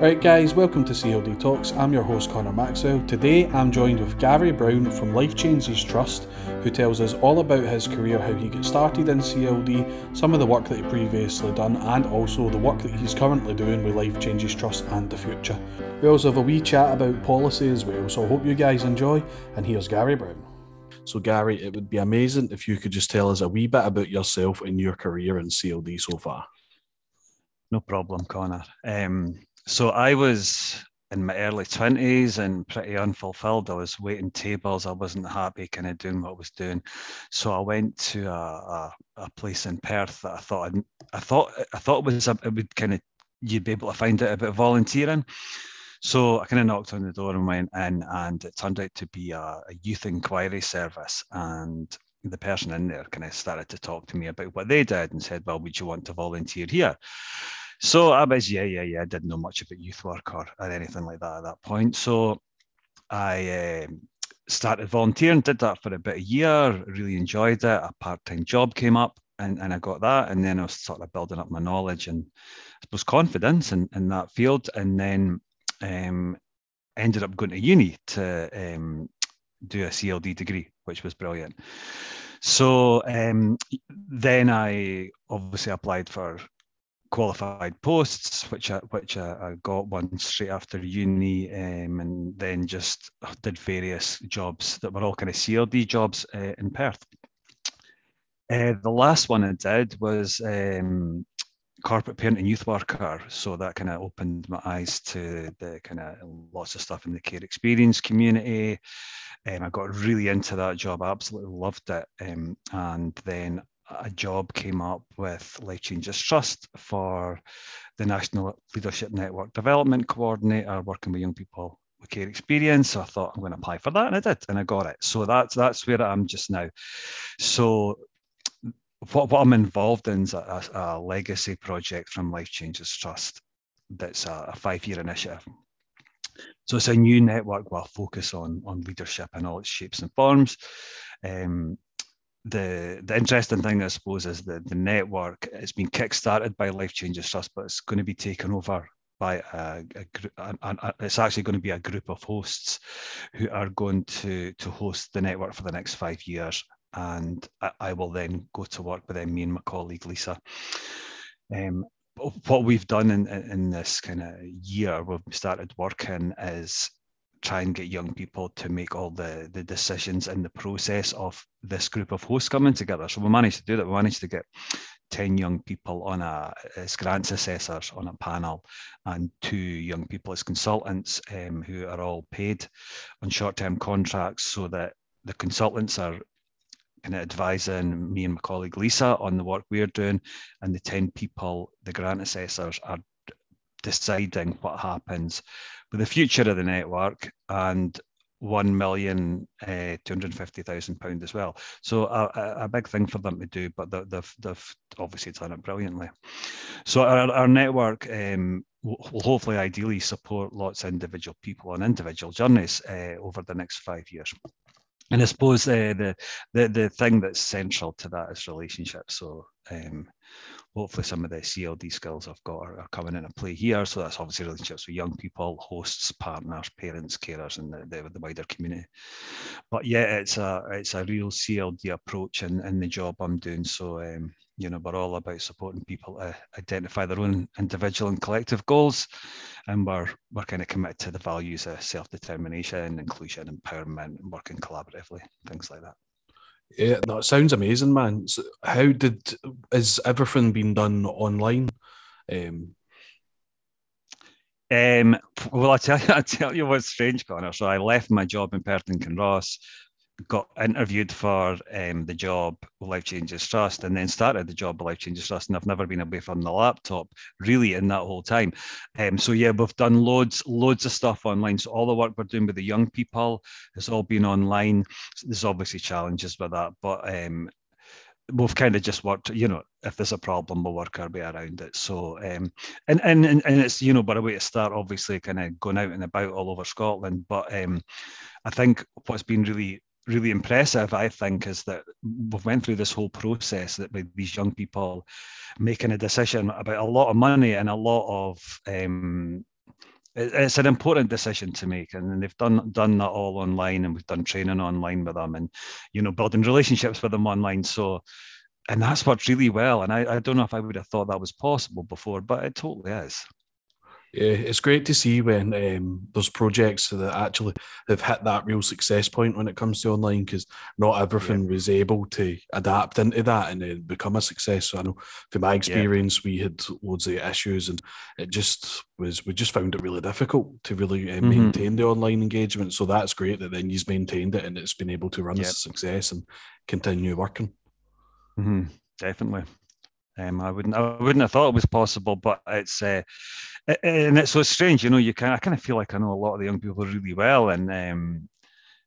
Right, guys, welcome to CLD Talks. I'm your host, Connor Maxwell. Today I'm joined with Gary Brown from Life Changes Trust, who tells us all about his career, how he got started in CLD, some of the work that he previously done, and also the work that he's currently doing with Life Changes Trust and the future. We also have a wee chat about policy as well, so I hope you guys enjoy. And here's Gary Brown. So, Gary, it would be amazing if you could just tell us a wee bit about yourself and your career in CLD so far. No problem, Connor. Um, so I was in my early 20s and pretty unfulfilled. I was waiting tables. I wasn't happy kind of doing what I was doing. So I went to a, a, a place in Perth that I thought I'd, i thought I thought was a, it would kind of you'd be able to find out about volunteering. So I kind of knocked on the door and went in, and it turned out to be a, a youth inquiry service. And the person in there kind of started to talk to me about what they did and said, "Well, would you want to volunteer here?" So I was, yeah, yeah, yeah. I didn't know much about youth work or, or anything like that at that point. So I um, started volunteering, did that for a about a year, really enjoyed it. A part time job came up and, and I got that. And then I was sort of building up my knowledge and I suppose confidence in, in that field. And then um, ended up going to uni to um, do a CLD degree, which was brilliant. So um, then I obviously applied for qualified posts, which I, which I, I got one straight after uni, um, and then just did various jobs that were all kind of CLD jobs uh, in Perth. Uh, the last one I did was um, corporate parent and youth worker, so that kind of opened my eyes to the kind of lots of stuff in the care experience community. Um, I got really into that job, I absolutely loved it, um, and then a job came up with Life Changes Trust for the National Leadership Network Development Coordinator, working with young people with care experience. So I thought I'm going to apply for that, and I did, and I got it. So that's that's where I am just now. So what, what I'm involved in is a, a legacy project from Life Changes Trust. That's a, a five-year initiative. So it's a new network with a focus on, on leadership in all its shapes and forms. Um, the the interesting thing, I suppose, is that the network has been kick-started by Life Changes Trust, but it's going to be taken over by a, a, it's actually going to be a group of hosts who are going to to host the network for the next five years, and I, I will then go to work with them, me and my colleague Lisa. Um, what we've done in, in this kind of year, we've started working is try and get young people to make all the, the decisions in the process of this group of hosts coming together. So we managed to do that. We managed to get 10 young people on a as grants assessors on a panel and two young people as consultants um, who are all paid on short-term contracts so that the consultants are kind of advising me and my colleague Lisa on the work we're doing and the 10 people, the grant assessors are deciding what happens with the future of the network and one million uh, two hundred fifty thousand pound as well. So a, a, big thing for them to do, but they've, they've obviously done it brilliantly. So our, our network um, will hopefully ideally support lots of individual people on individual journeys uh, over the next five years. And I suppose uh, the the the thing that's central to that is relationships. So um, hopefully some of the CLD skills I've got are, are, coming into play here. So that's obviously relationships with young people, hosts, partners, parents, carers, and the, the, the wider community. But yeah, it's a it's a real CLD approach in, in the job I'm doing. So um, you know, we're all about supporting people to identify their own individual and collective goals, and we're we're kind of committed to the values of self-determination, inclusion, empowerment, and working collaboratively, things like that. Yeah, that sounds amazing, man. So how did is everything being done online? Um, um, well, I tell you, I tell you what's strange, Connor. So I left my job in Perth and Kinross got interviewed for um, the job with Life Changes Trust and then started the job with Life Changes Trust. And I've never been away from the laptop really in that whole time. Um, so, yeah, we've done loads, loads of stuff online. So, all the work we're doing with the young people has all been online. So there's obviously challenges with that, but um, we've kind of just worked, you know, if there's a problem, we'll work our way around it. So, um, and, and, and it's, you know, but a way to start, obviously, kind of going out and about all over Scotland. But um, I think what's been really really impressive, I think, is that we've went through this whole process that with these young people making a decision about a lot of money and a lot of um, it's an important decision to make. And they've done done that all online and we've done training online with them and you know building relationships with them online. So and that's worked really well. And I, I don't know if i would have thought that was possible before but it totally is yeah, it's great to see when um, there's projects that actually have hit that real success point when it comes to online because not everything yeah. was able to adapt into that and then become a success. So I know from my experience, yeah. we had loads of issues and it just was, we just found it really difficult to really uh, mm-hmm. maintain the online engagement. So that's great that then you've maintained it and it's been able to run as a success and continue working. Mm-hmm. Definitely. Um, I wouldn't, I wouldn't have thought it was possible, but it's, uh, and it's so strange, you know. You can, I kind of feel like I know a lot of the young people really well, and um,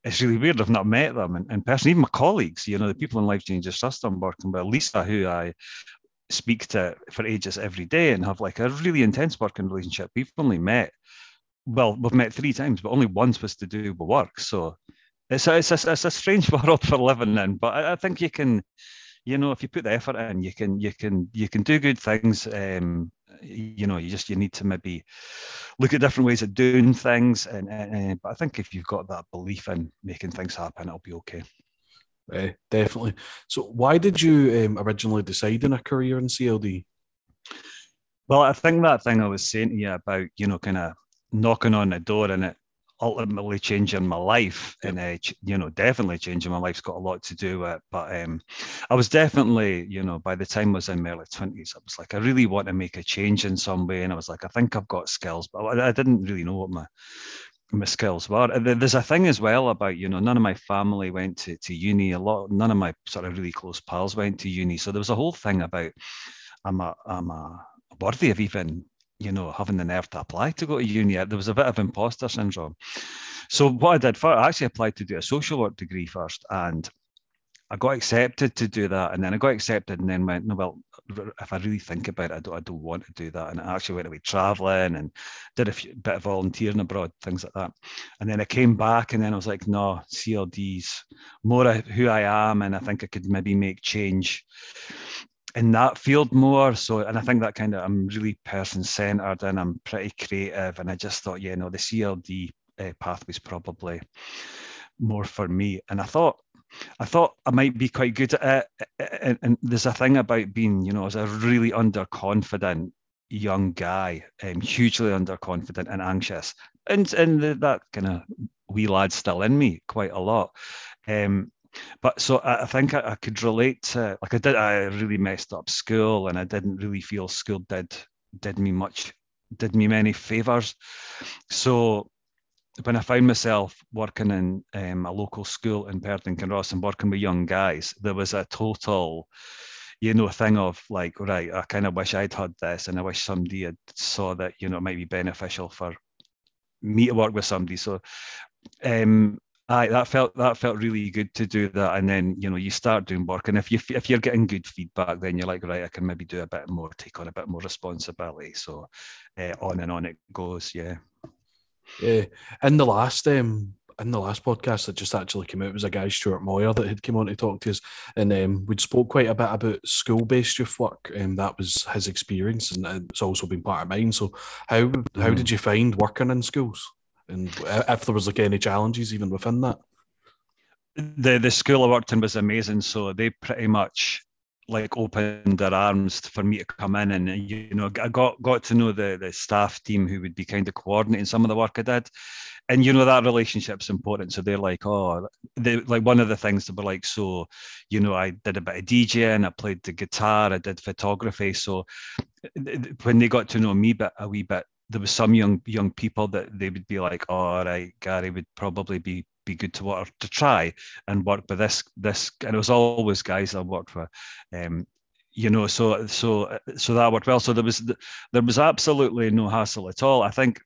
it's really weird. I've not met them in, in person, even my colleagues, you know, the people in Life Changes Trust I'm working with, Lisa, who I speak to for ages every day and have like a really intense working relationship. We've only met, well, we've met three times, but only once was to do with work. So it's a, it's a, it's a strange world for living in, but I, I think you can you know if you put the effort in you can you can you can do good things um you know you just you need to maybe look at different ways of doing things and, and but i think if you've got that belief in making things happen it'll be okay. Uh, definitely. So why did you um, originally decide on a career in cld well i think that thing i was saying to you about you know kind of knocking on the door and it ultimately changing my life and uh, you know definitely changing my life's got a lot to do with it. But um i was definitely you know by the time i was in my early 20s i was like i really want to make a change in some way. And i was like i think i've got skills but i didn't really know what my my skills were. There's a thing as well about you know none of my family went to, to uni. A lot none of my sort of really close pals went to uni. So there was a whole thing about i'm a i'm a worthy of even you know, having the nerve to apply to go to uni. Uh, there was a bit of imposter syndrome. So what I did first, I actually applied to do a social work degree first, and I got accepted to do that, and then I got accepted, and then went, no, well, if I really think about it, I don't, I don't want to do that, and I actually went away traveling and did a few, bit of volunteering abroad, things like that, and then I came back, and then I was like, no, CLD's more who I am, and I think I could maybe make change in that field more. So, and I think that kind of I'm really person centered and I'm pretty creative. And I just thought, yeah, no, the CLD uh, path was probably more for me. And I thought, I thought I might be quite good at it. And, and there's a thing about being, you know, as a really underconfident young guy, um, hugely underconfident and anxious, and and that kind of wee lad still in me quite a lot. Um, but so I, I think I, I, could relate to like I did I really messed up school and I didn't really feel school did did me much did me many favors. So when I found myself working in um, a local school in Perth and Kinross and working with young guys, there was a total, you know, thing of like, right, I kind of wish I'd had this, and I wish somebody had saw that, you know, it might be beneficial for me to work with somebody. So um, Aye, that felt that felt really good to do that, and then you know you start doing work, and if you if you're getting good feedback, then you're like, right, I can maybe do a bit more, take on a bit more responsibility. So, uh, on and on it goes. Yeah. Yeah. In the last um in the last podcast that just actually came out was a guy Stuart Moyer that had come on to talk to us, and um, we'd spoke quite a bit about school-based youth work, and that was his experience, and it's also been part of mine. So, how mm. how did you find working in schools? And if there was like any challenges even within that. The the school I worked in was amazing, so they pretty much like opened their arms for me to come in and you know I got got to know the the staff team who would be kind of coordinating some of the work I did and you know that relationship's important so they're like oh they like one of the things that were like so you know I did a bit of DJing I played the guitar I did photography so when they got to know me a wee bit there was some young young people that they would be like, oh, "All right, Gary would probably be be good to work to try and work with this this." And it was always guys I worked with. Um, you know, so so so that worked well. So there was there was absolutely no hassle at all. I think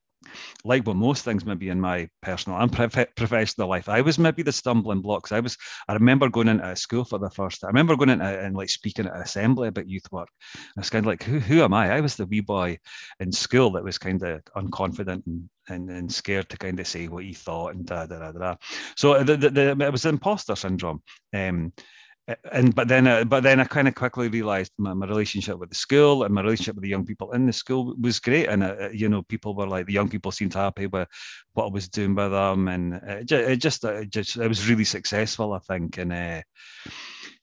like what most things maybe in my personal and professional life, I was maybe the stumbling blocks. I was, I remember going into school for the first time. I remember going into and like speaking at an assembly about youth work. I was kind of like, who, who am I? I was the wee boy in school that was kind of unconfident and, and, and scared to kind of say what he thought and da da da da. So the, the, the, it was imposter syndrome. Um, and but then uh, but then I kind of quickly realized my, my relationship with the school and my relationship with the young people in the school was great. And uh, you know people were like the young people seemed happy with what I was doing with them. And it, it just it just it was really successful I think. And uh,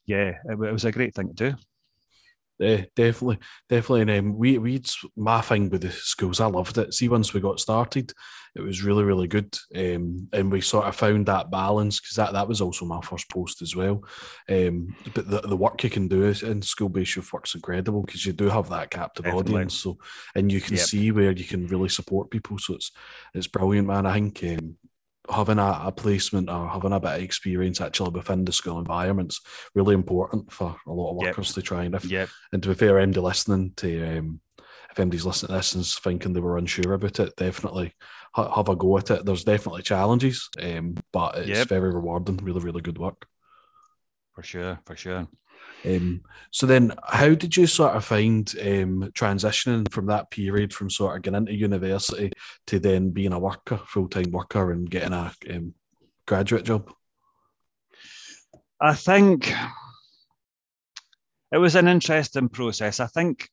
yeah it, it was a great thing to do yeah, definitely, definitely. And um, we we my thing with the schools. I loved it. See, once we got started, it was really really good. Um, and we sort of found that balance because that, that was also my first post as well. Um, but the, the work you can do in school based youth work's incredible because you do have that captive definitely. audience. So and you can yep. see where you can really support people. So it's it's brilliant, man. I think um, having a, a, placement or having a bit of experience actually within the school environment's really important for a lot of workers yep. to try and if, yep. and to be fair, MD listening to um, if MD's listening to this and thinking they were unsure about it, definitely have a go at it. There's definitely challenges, um, but it's yep. very rewarding. Really, really good work. For sure, for sure. Um, so then, how did you sort of find um, transitioning from that period, from sort of getting into university to then being a worker, full time worker, and getting a um, graduate job? I think it was an interesting process. I think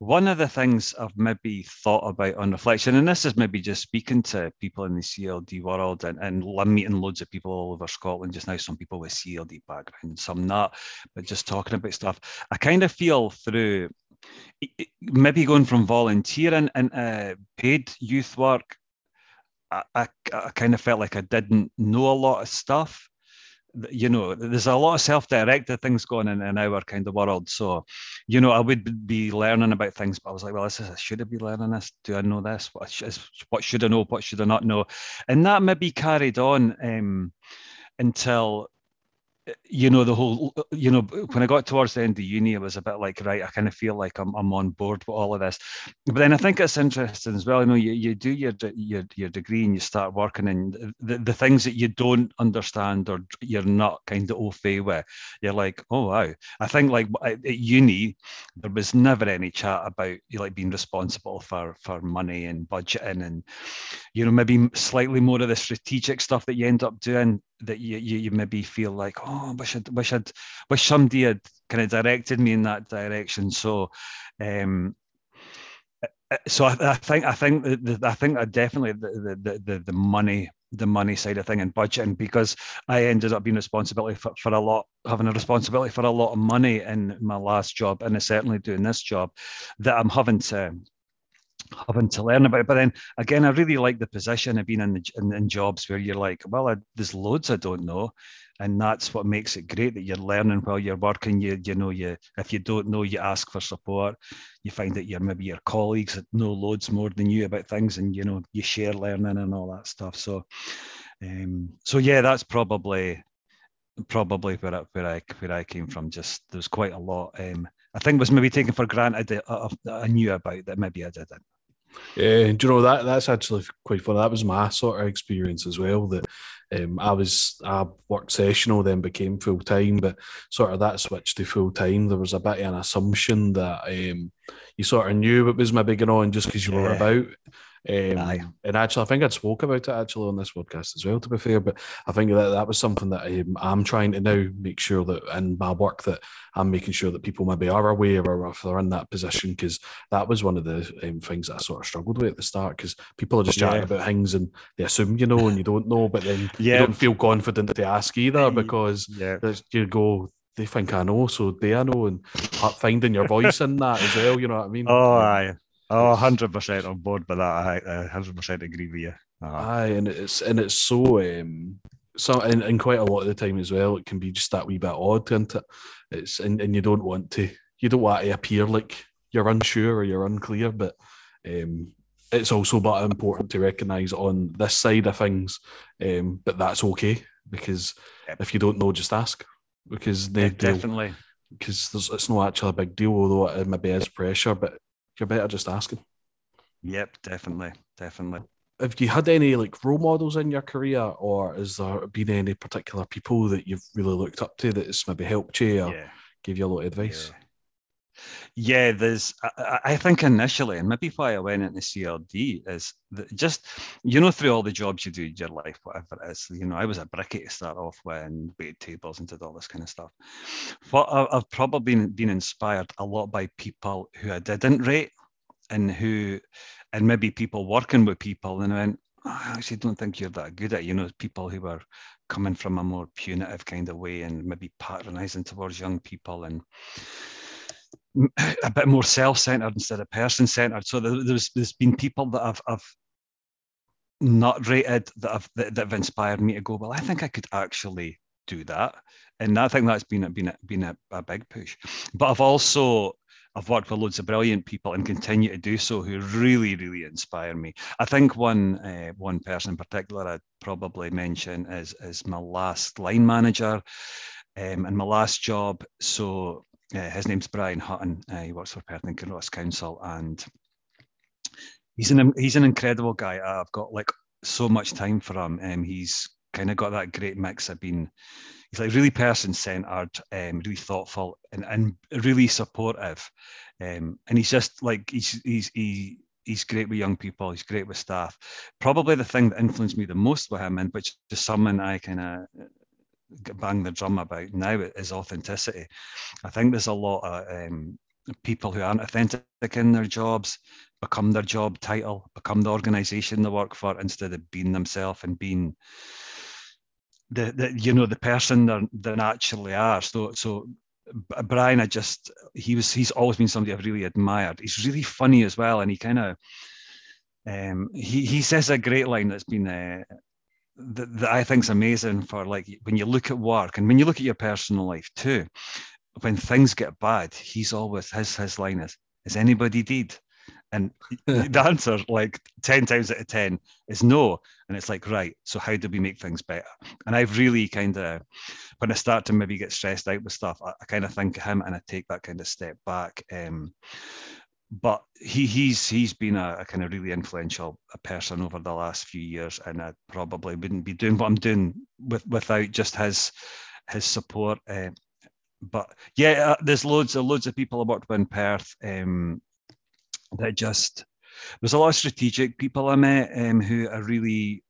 one of the things I've maybe thought about on reflection, and this is maybe just speaking to people in the CLD world, and, and I'm meeting loads of people all over Scotland just now, some people with CLD background, some not, but just talking about stuff. I kind of feel through maybe going from volunteering and uh, paid youth work, I, I, I kind of felt like I didn't know a lot of stuff you know, there's a lot of self-directed things going on in our kind of world. So, you know, I would be learning about things, but I was like, well, this is, should I be learning this? Do I know this? What, should I know? What should I not know? And that maybe carried on um, until you know the whole you know when i got towards the end of uni it was a bit like right i kind of feel like i'm, I'm on board with all of this. But then i think it's interesting as well you know you, you do your, your your degree and you start working and the, the things that you don't understand or you're not kind of au fait with you're like oh wow. I think like at uni there was never any chat about you like being responsible for for money and budgeting and you know maybe slightly more of the strategic stuff that you end up doing that you, you, you maybe feel like, oh, wish I'd, wish I'd, wish somebody had kind of directed me in that direction. So, um, so I, I think I think I think I definitely the, the the the money the money side of thing and budgeting because I ended up being responsibility for, for a lot having a responsibility for a lot of money in my last job and certainly doing this job that I'm having to having to learn about it. But then again, I really like the position of being in, the, in, in jobs where you're like, well, I, there's loads I don't know, and that's what makes it great that you're learning while you're working. You you know you if you don't know, you ask for support. You find that your maybe your colleagues that know loads more than you about things, and you know you share learning and all that stuff. So, um, so yeah, that's probably probably where where I where I came from. Just there's quite a lot. Um, I think was maybe taken for granted that I, I knew about that maybe I didn't. Yeah, do you know that that's actually quite funny. That was my sort of experience as well. That um, I was I worked sessional, then became full time, but sort of that switch to full time. There was a bit of an assumption that um, you sort of knew it was maybe going on just because you yeah. were about. Um, and actually, I think I'd spoke about it actually on this podcast as well. To be fair, but I think that that was something that um, I'm trying to now make sure that in my work that I'm making sure that people maybe are aware or if they're in that position because that was one of the um, things that I sort of struggled with at the start because people are just chatting yeah. about things and they assume you know and you don't know, but then yeah. you don't feel confident to ask either because yeah. you go they think I know, so they I know, and finding your voice in that as well. You know what I mean? Oh, aye. Oh, hundred percent on board with that. I hundred percent agree with you. Uh-huh. Aye, and it's and it's so um so and, and quite a lot of the time as well, it can be just that wee bit odd, isn't it? It's and, and you don't want to you don't want to appear like you're unsure or you're unclear, but um it's also but important to recognise on this side of things, um, but that's okay because yep. if you don't know, just ask because they yeah, definitely because it's not actually a big deal, although it maybe is pressure, but you're better just asking. Yep, definitely, definitely. Have you had any like role models in your career, or has there been any particular people that you've really looked up to that has maybe helped you or yeah. give you a lot of advice? Yeah, there's. I, I, think initially, and maybe why I went into CLD is that just you know through all the jobs you do in your life, whatever it is. You know, I was a brickie to start off with, and waited tables and did all this kind of stuff. What I've probably been, been inspired a lot by people who I didn't rate, and who, and maybe people working with people, and I went, oh, I actually don't think you're that good at. You know, people who were coming from a more punitive kind of way and maybe patronizing towards young people and a bit more self-centered instead of person-centered. So there's there's been people that I've, I've not rated that have that, have inspired me to go. Well, I think I could actually do that, and I think that's been a, been been a, a big push. But I've also I've worked with loads of brilliant people and continue to do so who really, really inspire me. I think one uh, one person in particular I'd probably mention is is my last line manager um, and my last job. So uh, his name's Brian Hutton. Uh, he works for Perth and Kinross Council, and he's an he's an incredible guy. I've got like so much time for him. Um, he's kind of got that great mix of being he's like really person centered, um, really thoughtful, and, and really supportive. Um, and he's just like he's he's he, he's great with young people. He's great with staff. Probably the thing that influenced me the most with him, and which is someone I kind of bang the drum about now is authenticity. I think there's a lot of um, people who aren't authentic in their jobs become their job title, become the organization they work for instead of being themselves and being the, the you know the person they they naturally are. So so Brian, I just he was he's always been somebody I've really admired. He's really funny as well, and he kind of um, he he says a great line that's been uh, that, that I think's amazing for like when you look at work and when you look at your personal life too. When things get bad, he's always his his line is, "Is anybody dead?" And the answer, like 10 times out of 10, is no. And it's like, right, so how do we make things better? And I've really kind of, when I start to maybe get stressed out with stuff, I, I kind of think of him and I take that kind of step back. Um, but he he's he's been a, a, kind of really influential person over the last few years, and I probably wouldn't be doing what I'm doing with without just his his support. Uh, but yeah, uh, there's loads of loads of people I worked with in Perth um, that just there's a lot of strategic people I met um, who I really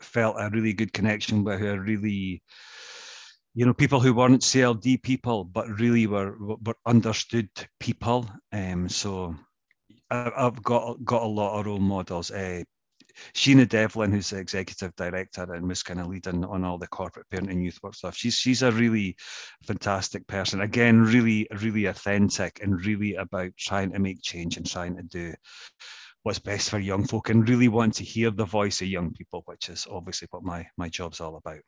felt a really good connection with, who I really you know, people who weren't CLD people, but really were were understood people. Um, so I, have got got a lot of role models. Uh, Sheena Devlin, who's the executive director and was kind of leading on all the corporate parent and youth work stuff. She's she's a really fantastic person. Again, really really authentic and really about trying to make change and trying to do what's best for young folk and really want to hear the voice of young people, which is obviously what my my job's all about.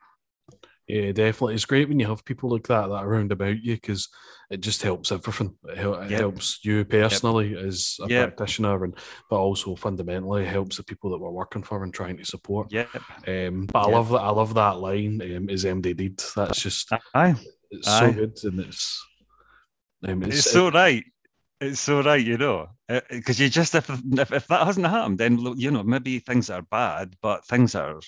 Yeah, definitely. It's great when you have people like that that around about you because it just helps everything. It, yep. helps you personally yep. as a yep. practitioner, and but also fundamentally helps the people that we're working for and trying to support. Yeah. Um, but I love that. I love that line. Um, is MD did. That's just. Aye. It's Aye. so good, and it's. Um, it's, it's so it, right. It's so right, you know, because uh, you just if, if if that hasn't happened, then you know maybe things are bad, but things are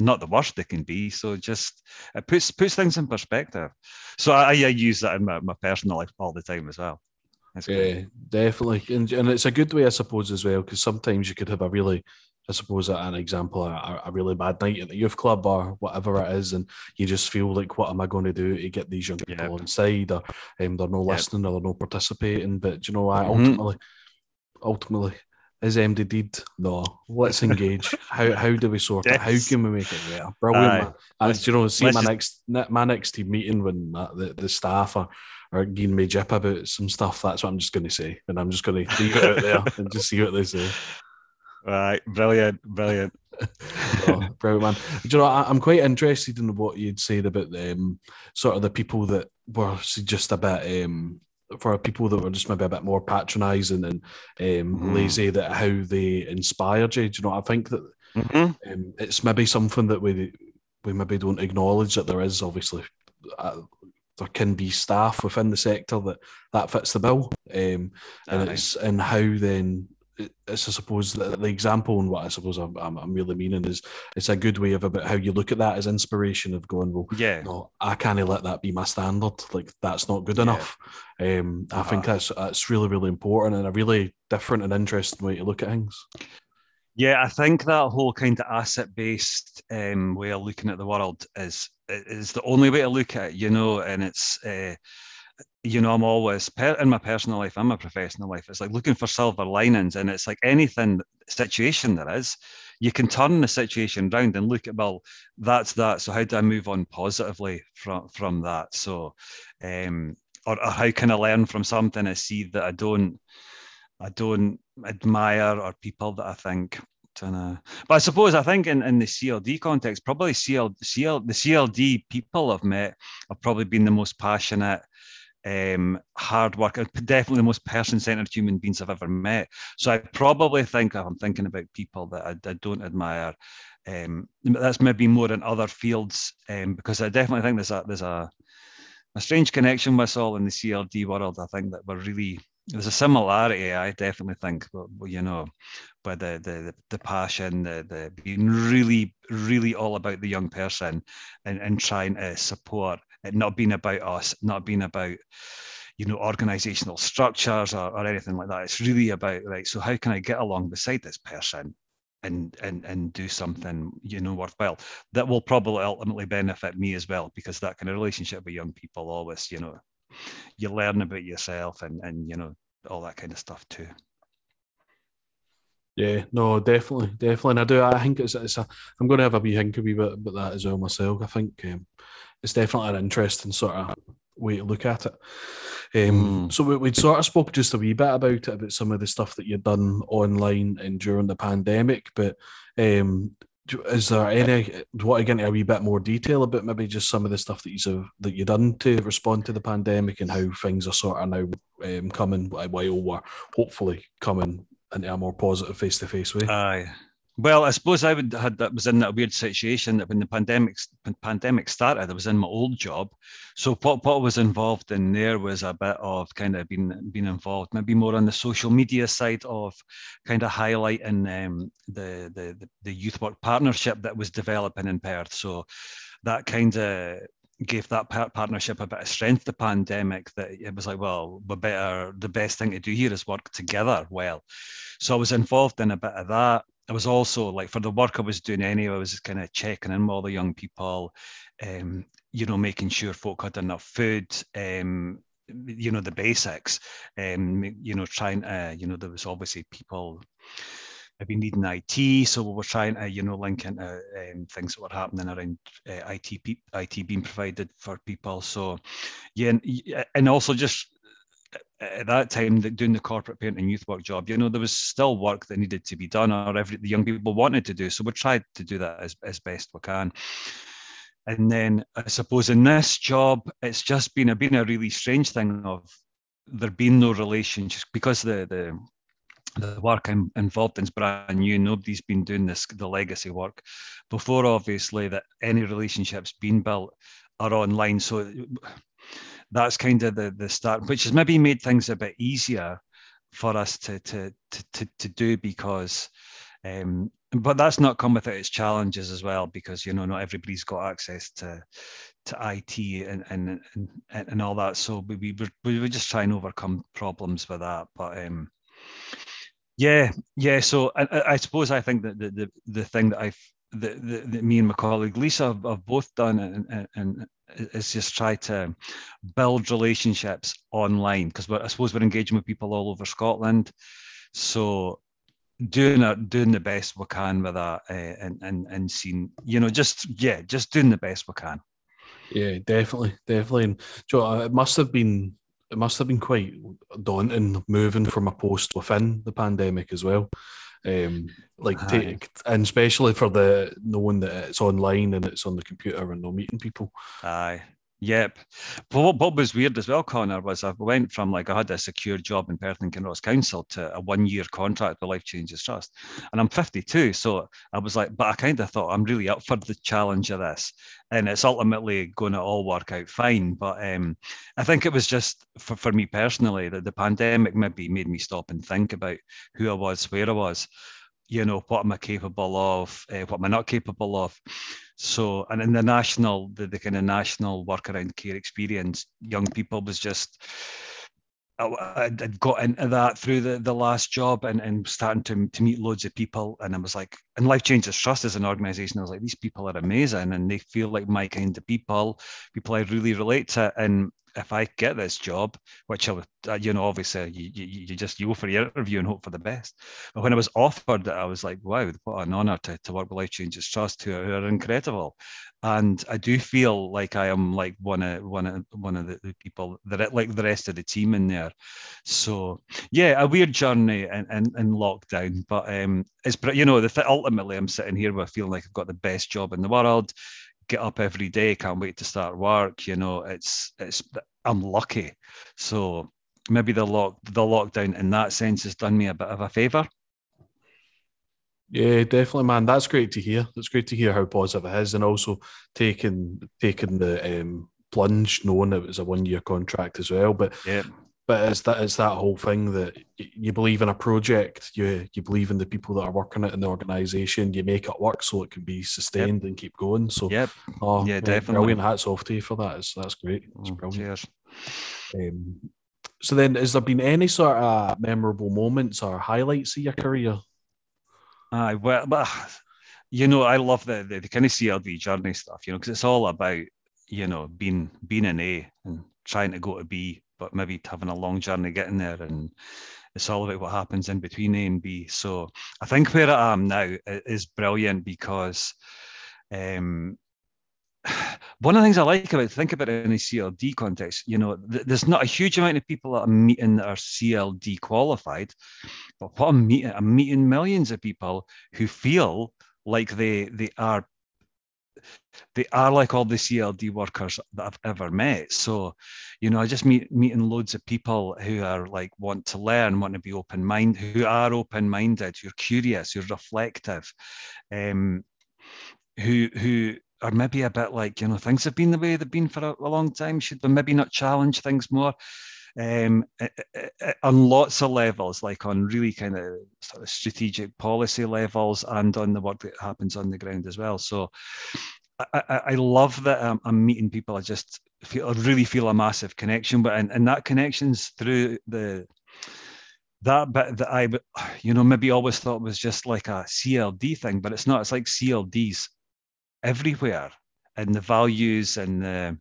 not the worst they can be. So just it puts puts things in perspective. So I, I use that in my, my personal life all the time as well. yeah, definitely, and, and it's a good way, I suppose, as well, because sometimes you could have a really, I suppose, an example, a, a, really bad night at the youth club or whatever it is, and you just feel like, what am I going to do to get these young people yep. inside, or um, they're no listening or they're no participating. But you know, I mm-hmm. ultimately, ultimately, is MD deed? No. Let's engage. how how do we sort yes. it? How can we make it better? Brilliant. And you know, see my next my next team meeting when the, the staff are, are giving me jip about some stuff. That's what I'm just going to say, and I'm just going to leave it out there and just see what they say. Right, brilliant, brilliant. oh, brilliant, man. Do you know, I, am quite interested in what you'd said about um, sort of the people that were just a bit um, for people that were just maybe a bit more patronising and um, mm. lazy that how they inspired you. Do you know? I think that mm-hmm. um, it's maybe something that we we maybe don't acknowledge that there is obviously uh, there can be staff within the sector that that fits the bill, um, and it's and how then it's I suppose the, the example and what I suppose I'm, I'm, I'm, really meaning is it's a good way of about how you look at that as inspiration of going well yeah no I can't let that be my standard like that's not good yeah. enough um I uh think uh-huh. that's that's really really important and a really different and interesting way to look at things yeah I think that whole kind of asset based um, way of looking at the world is is the only way to look at it you know and it's uh, you know, I'm always in my personal life and my professional life. It's like looking for silver linings, and it's like anything situation there is, you can turn the situation around and look at well, that's that. So how do I move on positively from from that? So, um, or, or how can I learn from something I see that I don't, I don't admire, or people that I think but I suppose I think in, in the CLD context, probably CL, CL, the CLD people I've met have probably been the most passionate um, hard work, definitely the most person-centered human beings I've ever met. So I probably think I'm thinking about people that I, I don't admire, um, that's maybe more in other fields um, because I definitely think there's a there's a a strange connection with us all in the CLD world. I think that we're really there's a similarity. I definitely think, you know, by the the the passion, the the being really really all about the young person and and trying to support it not being about us, not being about you know organizational structures or, or anything like that. It's really about right. So how can I get along beside this person and and and do something you know worthwhile that will probably ultimately benefit me as well because that kind of relationship with young people always you know you learn about yourself and and you know all that kind of stuff too yeah, no, definitely, definitely. And I do. I think it's. it's a, I'm going to have a wee think a wee bit about that as well myself. I think um, it's definitely an interesting sort of way to look at it. Um, mm. So we, would sort of spoke just a wee bit about it, about some of the stuff that you've done online and during the pandemic. But um, is there any? Do you want to get into a wee bit more detail about maybe just some of the stuff that you have that you done to respond to the pandemic and how things are sort of now um, coming while we're hopefully coming into a more positive face to face way? Aye. Well, I suppose I would had that was in that weird situation that when the pandemic pandemic started, I was in my old job. So what what was involved in there was a bit of kind of being being involved, maybe more on the social media side of kind of highlighting um, the, the the youth work partnership that was developing in Perth. So that kind of gave that partnership a bit of strength the pandemic that it was like well we better the best thing to do here is work together well so i was involved in a bit of that I was also like for the work I was doing anyway, I was kind of checking in with all the young people, um, you know, making sure folk had enough food, um, you know, the basics, um, you know, trying to, you know, there was obviously people maybe needing IT, so we were trying to, you know, link into um, things that were happening around uh, IT, IT being provided for people. So, yeah, and, and also just at that time doing the corporate parent and youth work job you know there was still work that needed to be done or every the young people wanted to do so we tried to do that as, as best we can and then i suppose in this job it's just been a been a really strange thing of there being no relationship because the the the work I'm involved in is brand new. Nobody's been doing this, the legacy work before, obviously, that any relationships being built are online. So that's kind of the the start, which has maybe made things a bit easier for us to to to to, to do because. Um, but that's not come without its challenges as well, because you know not everybody's got access to to IT and and and, and all that. So we we we just trying to overcome problems with that. But um, yeah, yeah. So I, I suppose I think that the the, the thing that I've that, that, me and my colleague Lisa have, have both done and, and, is just try to build relationships online because I suppose we're engaging with people all over Scotland. So doing it, doing the best we can with that, uh, and and and seeing, you know, just yeah, just doing the best we can. Yeah, definitely, definitely. And Joe, it must have been it must have been quite daunting moving from a post within the pandemic as well. Um, like take and especially for the knowing that it's online and it's on the computer and no meeting people. Aye. Yep. But what, was weird as well, Connor, was I went from like I had a secure job in Perth and Kinross Council to a one year contract with Life Changes Trust. And I'm 52. So I was like, but I kind of thought I'm really up for the challenge of this. And it's ultimately going to all work out fine. But um, I think it was just for, for me personally that the pandemic maybe made me stop and think about who I was, where I was you know what am I capable of, uh, what am I not capable of. So, and in the national, the, the kind of national work around care experience, young people was just. I, would got into that through the, the last job and, and starting to, to meet loads of people. And I was like, and Life Changes Trust as an organization, I was like, these people are amazing and they feel like my kind of people, people I really relate to. And if I get this job, which I would, uh, you know, obviously you, you, you, just you go for your interview and hope for the best. But when I was offered it, I was like, wow, what an honor to, to work with Life Changes Trust, who are, who are incredible. And I do feel like I am like one of one of one of the, people that like the rest of the team in there. So yeah, a weird journey in, in, in lockdown, but um, it's you know the th- ultimately I'm sitting here with feeling like I've got the best job in the world get up every day, can't wait to start work. You know, it's it's I'm lucky. So maybe the lock the lockdown in that sense has done me a bit of a favour. Yeah, definitely, man. That's great to hear. It's great to hear how positive it is, and also taking taking the um, plunge, knowing it was a one year contract as well. But yeah, but it's that it's that whole thing that you believe in a project, you you believe in the people that are working it in the organisation, you make it work so it can be sustained yep. and keep going. So yep. oh, yeah, definitely. Brilliant hats off to you for that. It's, that's great. It's oh, brilliant. Cheers. Um, so then, has there been any sort of memorable moments or highlights of your career? Aye, well, but you know, I love the, the, the kind of CLD journey stuff, you know, because it's all about you know being being an A and trying to go to B but maybe having a long journey getting there and it's all about what happens in between A and B. So I think where I am now is brilliant because um, one of the things I like about think about it in a CLD context, you know, th- there's not a huge amount of people that I'm meeting that are CLD qualified, but what I'm meeting, I'm meeting millions of people who feel like they they are they are like all the CLD workers that I've ever met. So, you know, I just meet meeting loads of people who are like want to learn, want to be open minded, who are open minded, who're curious, who're reflective, um, who who are maybe a bit like you know things have been the way they've been for a, a long time. Should we maybe not challenge things more? Um, on lots of levels, like on really kind of, sort of strategic policy levels and on the work that happens on the ground as well. So I, I, love that um, I'm meeting people. I just feel I really feel a massive connection, but and, and that connection's through the that bit that I, you know, maybe always thought was just like a CLD thing, but it's not. It's like CLDs everywhere, and the values and the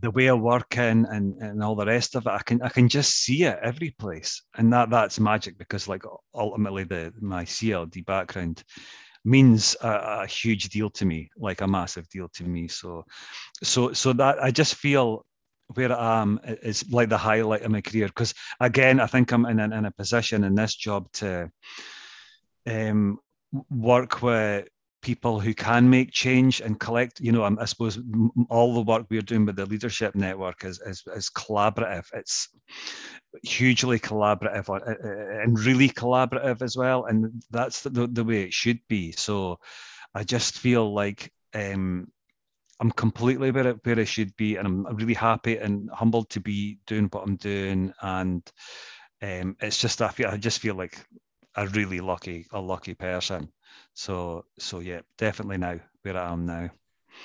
the way of working and, and all the rest of it, I can I can just see it every place, and that that's magic because like ultimately the my CLD background means a, a, huge deal to me, like a massive deal to me. So, so so that I just feel where I am is like the highlight of my career because again, I think I'm in in a position in this job to um, work with people who can make change and collect you know i suppose all the work we're doing with the leadership network is, is, is collaborative. It's hugely collaborative uh, uh, and really collaborative as well and that's the, the way it should be. So i just feel like um, i'm completely where, where i should be and i'm really happy and humbled to be doing what i'm doing and um, it's just I, feel, I just feel like a really lucky a lucky person so so yeah, definitely now where I am now.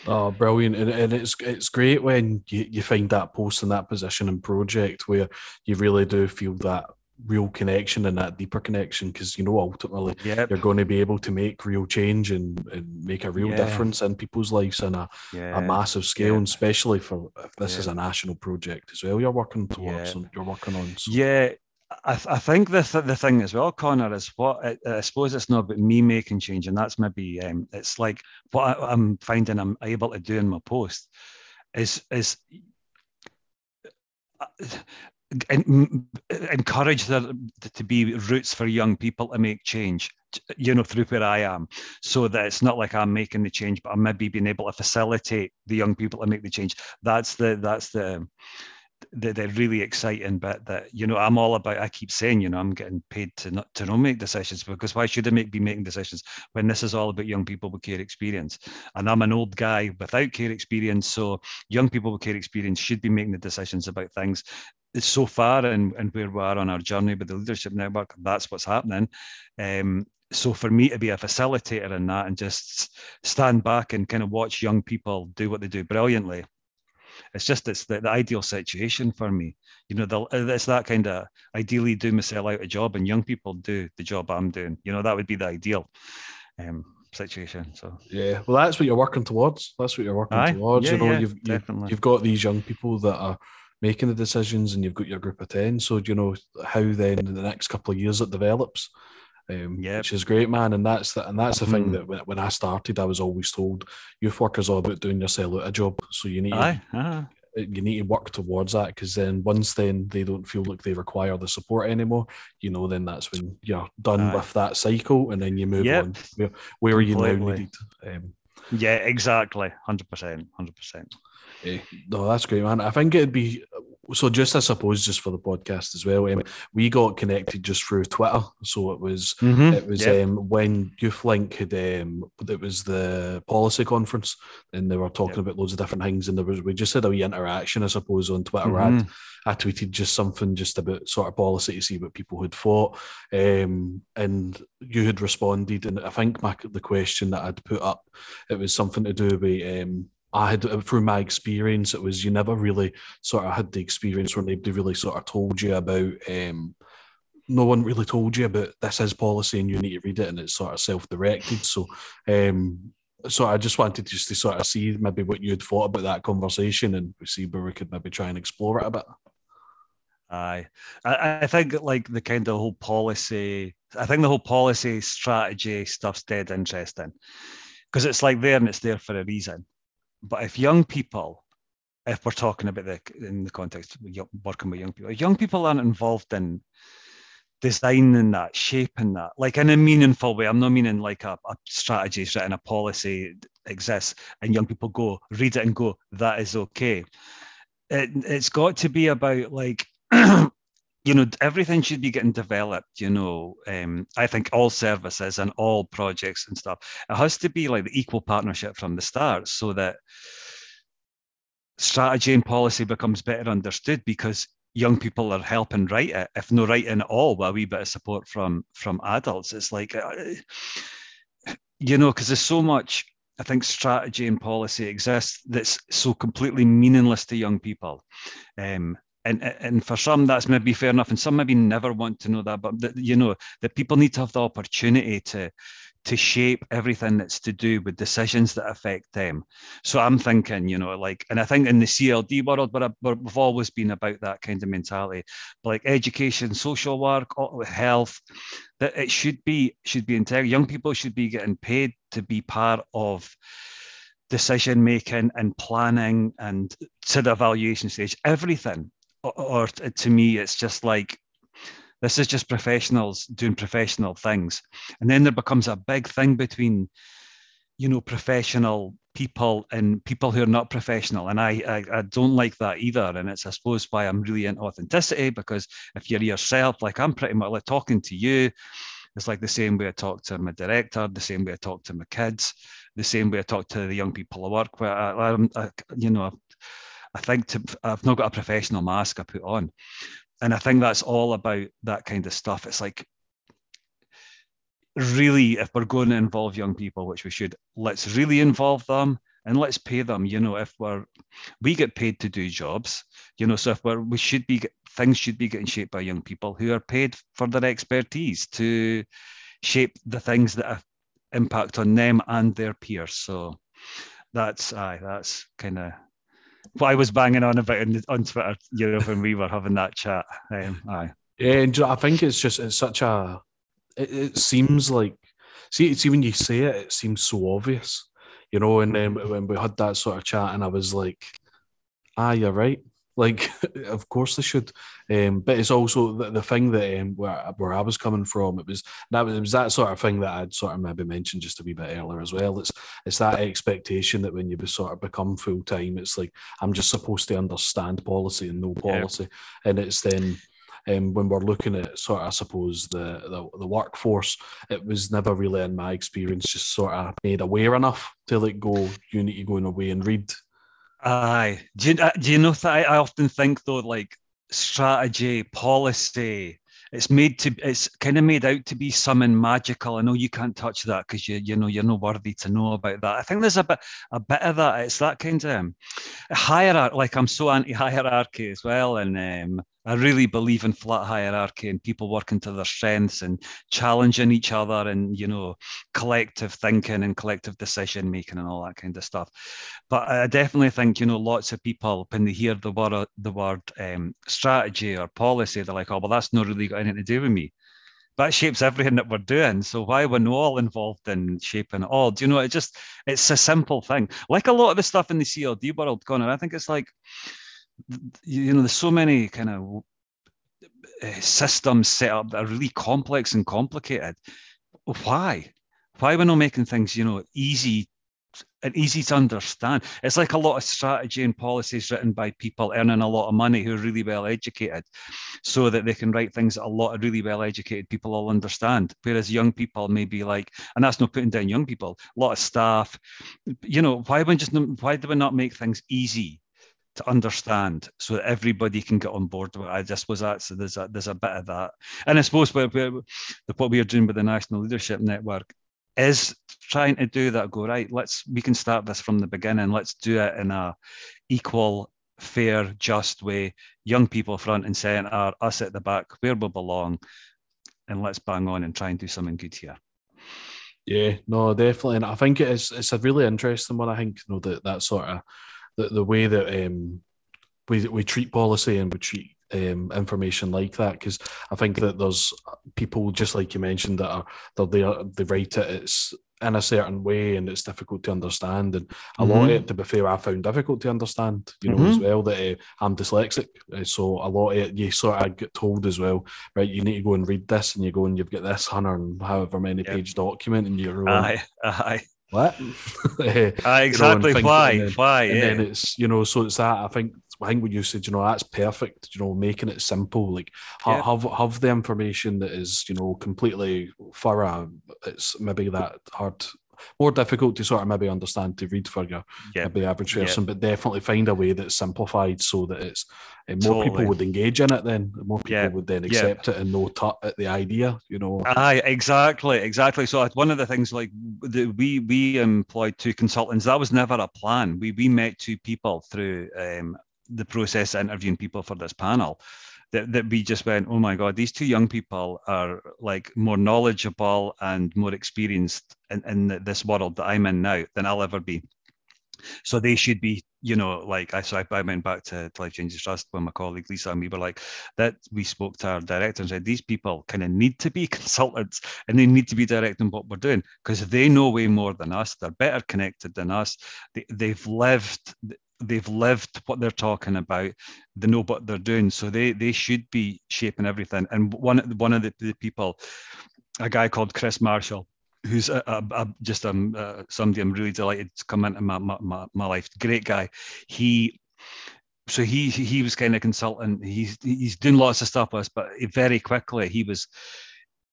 Oh, brilliant! And, and it's it's great when you, you find that post in that position and project where you really do feel that real connection and that deeper connection because you know ultimately yep. you're going to be able to make real change and, and make a real yeah. difference in people's lives on a, yeah. a massive scale yeah. and especially for if this is a national project as well you're working towards and you're working on so. yeah I, th- I think the th- the thing as well, Connor, is what I, I, suppose it's not about me making change, and that's maybe um, it's like what I, am finding I'm able to do in my post is is uh, encourage there to be routes for young people to make change you know, through where I am, so that it's not like I'm making the change, but I'm maybe being able to facilitate the young people to make the change. That's the that's the the, the really exciting bit that you know I'm all about. I keep saying, you know, I'm getting paid to not to not make decisions because why should I make be making decisions when this is all about young people with care experience? And I'm an old guy without care experience, so young people with care experience should be making the decisions about things. So far, and, and where we are on our journey with the leadership network, that's what's happening. Um, so for me to be a facilitator in that and just stand back and kind of watch young people do what they do brilliantly it's just it's the, the ideal situation for me. You know, the, it's that kind of ideally do myself out a job, and young people do the job I'm doing. You know, that would be the ideal um, situation. So yeah, well, that's what you're working towards. That's what you're working Aye. towards. Yeah, you know, yeah, you've definitely. you've got these young people that are making the decisions, and you've got your group of ten. So you know how then in the next couple of years it develops um, yep. which is great, man. And that's the, and that's the thing that when, when, I started, I was always told youth work is all about doing yourself out a job. So you need Aye. To, you need to work towards that because then once then they don't feel like they require the support anymore, you know, then that's when you're done Aye. with that cycle and then you move yep. on where, where you now needed. Um, yeah, exactly, hundred percent, hundred percent. Eh, no, that's great, man. I think it'd be so just I suppose just for the podcast as well, um, we got connected just through Twitter. So it was mm-hmm. it was yep. um, when YouthLink had um, it was the policy conference and they were talking yep. about loads of different things and there was we just had a wee interaction I suppose on Twitter. Mm-hmm. I, I tweeted just something just about sort of policy to see what people had thought, um, and you had responded. And I think my, the question that I'd put up it was something to do with um, I had uh, through my experience, it was you never really sort of had the experience where nobody really sort of told you about. Um, no one really told you about this is policy and you need to read it, and it's sort of self-directed. So, um, so I just wanted just to sort of see maybe what you had thought about that conversation and see where we could maybe try and explore it a bit. Aye, I, I think like the kind of whole policy. I think the whole policy strategy stuff's dead interesting because it's like there and it's there for a reason. But if young people, if we're talking about the in the context of working with young people, young people aren't involved in designing that, shaping that, like in a meaningful way. I'm not meaning like a, a strategy is written, a policy exists, and young people go read it and go, that is okay. It, it's got to be about like you know everything should be getting developed you know um, i think all services and all projects and stuff it has to be like the equal partnership from the start so that strategy and policy becomes better understood because young people are helping write it if no writing at all with a wee bit of support from from adults it's like uh, you know because there's so much I think strategy and policy exists that's so completely meaningless to young people. Um, and and for some that's maybe fair enough. And some maybe never want to know that but the, you know that people need to have the opportunity to to shape everything that's to do with decisions that affect them. So i'm thinking you know like and i think in the cld world but we've always been about that kind of mentality. But like education social work health that it should be should be integral. Young people should be getting paid to be part of decision making and planning and to the evaluation stage. Everything or to me, it's just like this is just professionals doing professional things, and then there becomes a big thing between, you know, professional people and people who are not professional, and I I, I don't like that either. And it's I suppose why I'm really into authenticity because if you're yourself, like I'm pretty much like talking to you. It's like the same way I talk to my director, the same way I talk to my kids, the same way I talk to the young people I work with. I, I, I you know, I think to, I've not got a professional mask I put on. And I think that's all about that kind of stuff. It's like, really, if we're going to involve young people, which we should, let's really involve them and let's pay them. You know, if we're, we get paid to do jobs, you know, so if we're, we should be, things should be getting shaped by young people who are paid for their expertise to shape the things that have impact on them and their peers. So that's, aye, that's kind of what I was banging on about in, on Twitter, you know, when we were having that chat. Um, aye. Yeah, and I think it's just it's such a. It, it, seems like see, see when you say it, it seems so obvious, you know. And then when we had that sort of chat, and I was like, "Ah, you're right." Like, of course they should. Um, but it's also the, the thing that um, where where I was coming from. It was that was, it was that sort of thing that I'd sort of maybe mentioned just a wee bit earlier as well. It's it's that expectation that when you sort of become full time, it's like I'm just supposed to understand policy and know policy, yeah. and it's then. Um, when we're looking at sort of, I suppose the, the, the workforce, it was never really in my experience just sort of made aware enough to like go. You need to go in away and read Aye. Do you, uh, do you know that I, I often think though, like strategy, policy, it's made to it's kind of made out to be something magical. I know you can't touch that because you you know you're not worthy to know about that. I think there's a bit a bit of that. It's that kind of um, hierarchy. Like I'm so anti hierarchy as well, and um, I really believe in flat hierarchy and people working to their strengths and challenging each other and you know collective thinking and collective decision making and all that kind of stuff. But I definitely think you know lots of people when they hear the word the word um, strategy or policy, they're like, oh well, that's not really got anything to do with me. That shapes everything that we're doing. So why we're not all involved in shaping it all? Do you know? It just it's a simple thing. Like a lot of the stuff in the CLD world, Connor. I think it's like you know, there's so many kind of uh, systems set up that are really complex and complicated. Why? Why we're we not making things, you know, easy and easy to understand? It's like a lot of strategy and policies written by people earning a lot of money who are really well educated, so that they can write things that a lot of really well educated people all understand. Whereas young people may be like, and that's not putting down young people, a lot of staff, you know, why would just why do we not make things easy? To understand so that everybody can get on board with it. I just was that so there's a there's a bit of that. And I suppose what, we are doing with the National Leadership Network is trying to do that, go, right, let's we can start this from the beginning. Let's do it in a equal, fair, just way. Young people front and centre, us at the back, where we belong, and let's bang on and try and do something good here. Yeah, no, definitely. And I think it is it's a really interesting one. I think, you know, that that sort of the, the way that um, we we treat policy and we treat um, information like that because I think that there's people just like you mentioned that are they're they write it it's in a certain way and it's difficult to understand and a mm-hmm. lot of mm-hmm. it to be fair I found difficult to understand you know mm-hmm. as well that uh, I'm dyslexic uh, so a lot of it you sort of get told as well right you need to go and read this and you go and you've got this hundred and however many yep. page document and you're aye aye what? uh, exactly. you know, why? And then, why? And yeah. then it's you know, so it's that. I think I think what you said, you know, that's perfect. You know, making it simple, like yeah. have have the information that is, you know, completely thorough. It's maybe that hard more difficult to sort of maybe understand to read for your yeah. maybe average person, yeah. but definitely find a way that's simplified so that it's uh, more totally. people would engage in it. Then more people yeah. would then accept it and know tut at the idea. You know. Aye, exactly, exactly. So one of the things like the, we we employed two consultants. That was never a plan. We we met two people through um, the process interviewing people for this panel that, that we just went, oh my God, these two young people are like more knowledgeable and more experienced in, in this world that I'm in now than I'll ever be. So they should be, you know, like I so I, went back to, to Life Changes Trust with my colleague Lisa, and we were like, that we spoke to our director and said, these people kind of need to be consultants and they need to be directing what we're doing because they know way more than us. They're better connected than us. They, they've lived they've lived what they're talking about. They know what they're doing. So they they should be shaping everything. And one one of the, the people a guy called chris marshall who's a, a, a just um, uh, somebody i'm really delighted to come into my, my, my life. Great guy. He so he he was kind of consultant he's he's doing lots of stuff with us but very quickly he was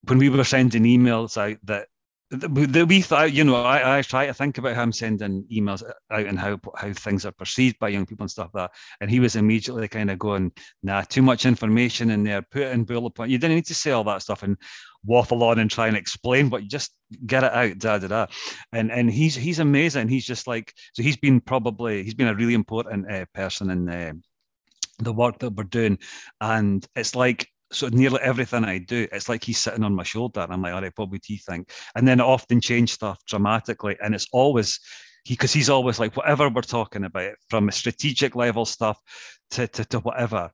when we were sending emails out that the, we thought, you know, I, I try to think about him sending emails out and how how things are perceived by young people and stuff like that. And he was immediately kind of going, nah, too much information in there, put it in bullet point. You didn't need to say all that stuff and waffle on and try and explain, but you just get it out, da da da. And and he's he's amazing. He's just like so he's been probably he's been a really important uh, person in uh, the work that we're doing. And it's like so nearly everything I do, it's like he's sitting on my shoulder. And I'm like, all right, what would he think? And then it often change stuff dramatically. And it's always he because he's always like, whatever we're talking about, from a strategic level stuff to, to, to whatever.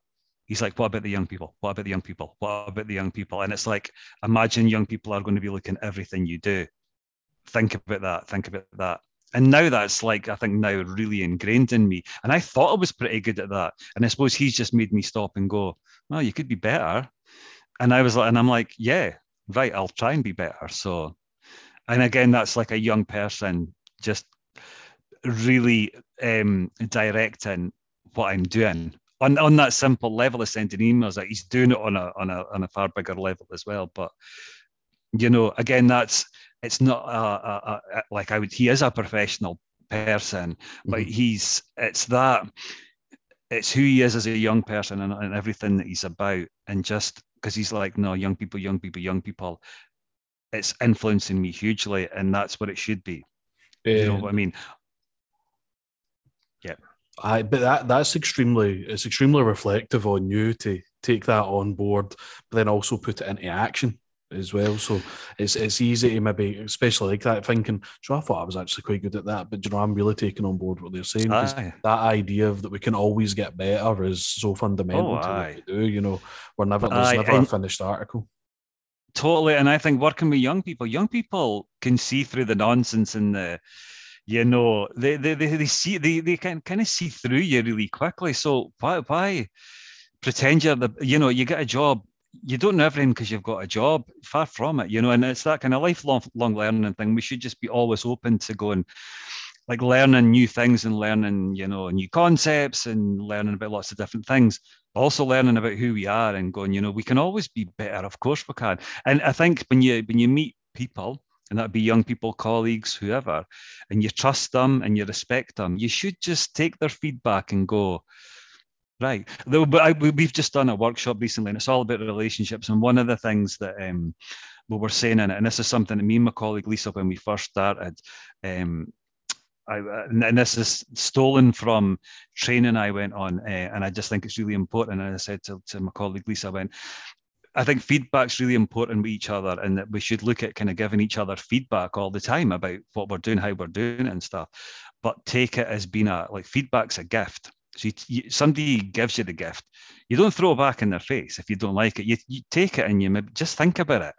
He's like, what about the young people? What about the young people? What about the young people? And it's like, imagine young people are going to be looking at everything you do. Think about that. Think about that. And now that's like I think now really ingrained in me. And I thought I was pretty good at that. And I suppose he's just made me stop and go, well, you could be better. And I was like, and I'm like, yeah, right, I'll try and be better. So, and again, that's like a young person just really um, directing what I'm doing on, on that simple level of sending emails. Like he's doing it on a on a on a far bigger level as well. But you know, again, that's it's not a, a, a, like I would. He is a professional person, but mm-hmm. he's it's that it's who he is as a young person and, and everything that he's about, and just because he's like, no, young people, young people, young people. It's influencing me hugely, and that's what it should be. Um, you know what I mean? Yeah. I but that that's extremely it's extremely reflective on you to take that on board, but then also put it into action as well. So it's it's easy to maybe, especially like that, thinking, so I thought I was actually quite good at that, but you know, I'm really taking on board what they're saying. Because that idea of that we can always get better is so fundamental oh, to what oh, we do. You know, we're never there's aye, never a finished article. Totally, and I think working with young people, young people can see through the nonsense and the you know they they, they, they see they, they can kind of see through you really quickly so why why pretend you're the you know you get a job you don't know everything because you've got a job. Far from it, you know. And it's that kind of lifelong long learning thing. We should just be always open to going, like learning new things and learning, you know, new concepts and learning about lots of different things. Also learning about who we are and going, you know, we can always be better. Of course we can. And I think when you when you meet people, and that'd be young people, colleagues, whoever, and you trust them and you respect them, you should just take their feedback and go Right. Though, but I, we've just done a workshop recently, and it's all about relationships. And one of the things that um, we were saying in it, and this is something that me and my colleague Lisa, when we first started, um, I, and this is stolen from training I went on, uh, and I just think it's really important. And I said to, to my colleague Lisa, I went, I think feedback's really important with each other, and that we should look at kind of giving each other feedback all the time about what we're doing, how we're doing, it and stuff. But take it as being a like feedback's a gift. So you, you, somebody gives you the gift, you don't throw it back in their face if you don't like it. You, you take it and you maybe just think about it,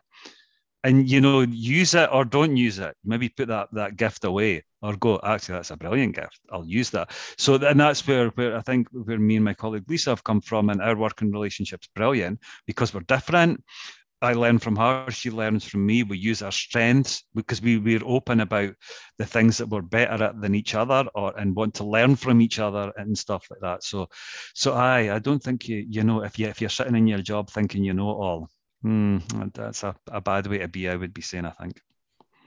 and you know use it or don't use it. Maybe put that that gift away or go. Actually, that's a brilliant gift. I'll use that. So and that's where where I think where me and my colleague Lisa have come from, and our working relationship's brilliant because we're different. I learn from her, she learns from me. We use our strengths because we, we're open about the things that we're better at than each other or and want to learn from each other and stuff like that. So so I I don't think you you know if you if you're sitting in your job thinking you know it all, hmm, that's a, a bad way to be, I would be saying, I think.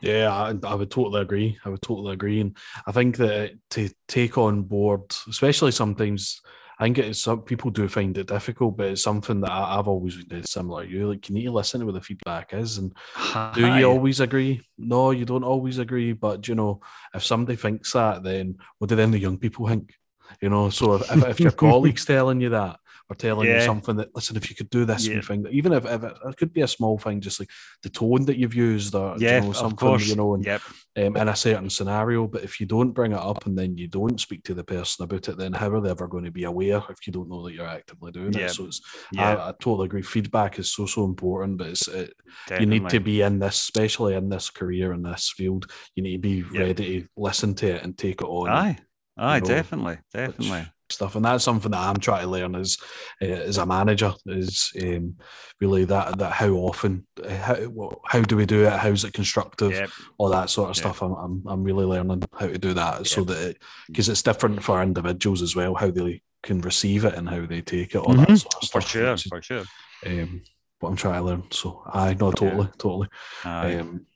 Yeah, I, I, would totally agree. I would totally agree. And I think that to take on board, especially sometimes I think it's some people do find it difficult, but it's something that I, have always been similar you. Like can you need to listen to what the feedback is, and Hi. do you always agree? No, you don't always agree. But you know, if somebody thinks that, then what do then the young people think? You know, so if, if, if your colleague's telling you that, or telling yeah. you something that listen if you could do this yeah. thing even if, if it, it, could be a small thing just like the tone that you've used or yeah, you know, something you know and, yep. um, in a certain scenario but if you don't bring it up and then you don't speak to the person about it then how are they ever going to be aware if you don't know that you're actively doing yep. it so it's I, I, totally agree feedback is so so important but it's it, you need to be in this especially in this career in this field you need to be yep. ready to listen to it and take it on aye aye know, definitely definitely stuff, and that's something that I'm trying to learn as uh, as a manager is um, really that that how often uh, how how do we do it? How's it constructive? Yep. All that sort of yep. stuff. I'm, I'm I'm really learning how to do that yep. so that because it, it's different for individuals as well how they can receive it and how they take it. All mm-hmm. that sort of stuff. For sure, for sure. Um, what I'm trying to learn. So I know totally, yeah. totally. Um,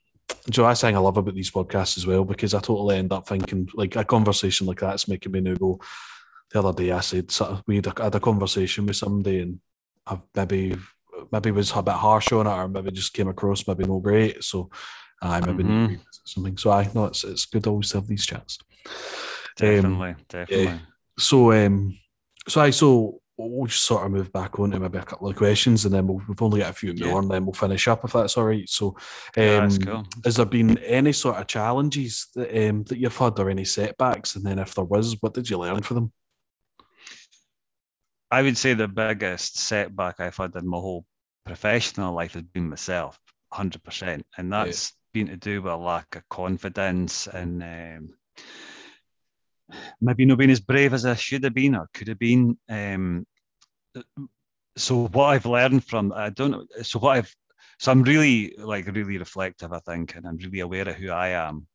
Joe, I saying I love about these podcasts as well because I totally end up thinking like a conversation like that's making me now go, the other day I said we had a, had a conversation with somebody and I maybe maybe was a bit harsh on it or maybe just came across maybe no great. So I maybe mm-hmm. something. So I know it's it's good always to have these chats. Definitely, um, definitely. So um so I so we'll just sort of move back on to maybe a couple of questions and then we'll, we've only got a few more yeah. and then we'll finish up if that's all right. So, um, yeah, cool. has there been any sort of challenges that, um, that you've had or any setbacks? And then if there was, what did you learn from them? I would say the biggest setback I've had in my whole professional life has been myself, hundred percent, and that's yeah. been to do with a lack of confidence and um, maybe not being as brave as I should have been or could have been. Um, so what I've learned from I don't know. So what I've so I'm really like really reflective, I think, and I'm really aware of who I am.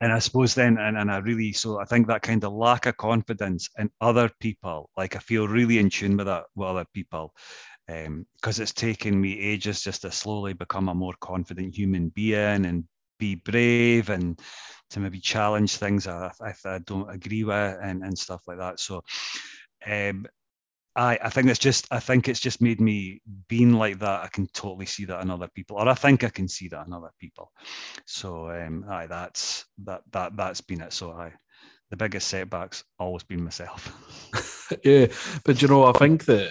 And I suppose then, and, and I really, so I think that kind of lack of confidence in other people, like I feel really in tune with that with other people, because um, it's taken me ages just to slowly become a more confident human being and be brave and to maybe challenge things I, I, I don't agree with and, and stuff like that. So um, I, I think it's just I think it's just made me being like that. I can totally see that in other people, or I think I can see that in other people. So um, aye, that's that that that's been it. So I, the biggest setbacks always been myself. yeah, but you know, I think that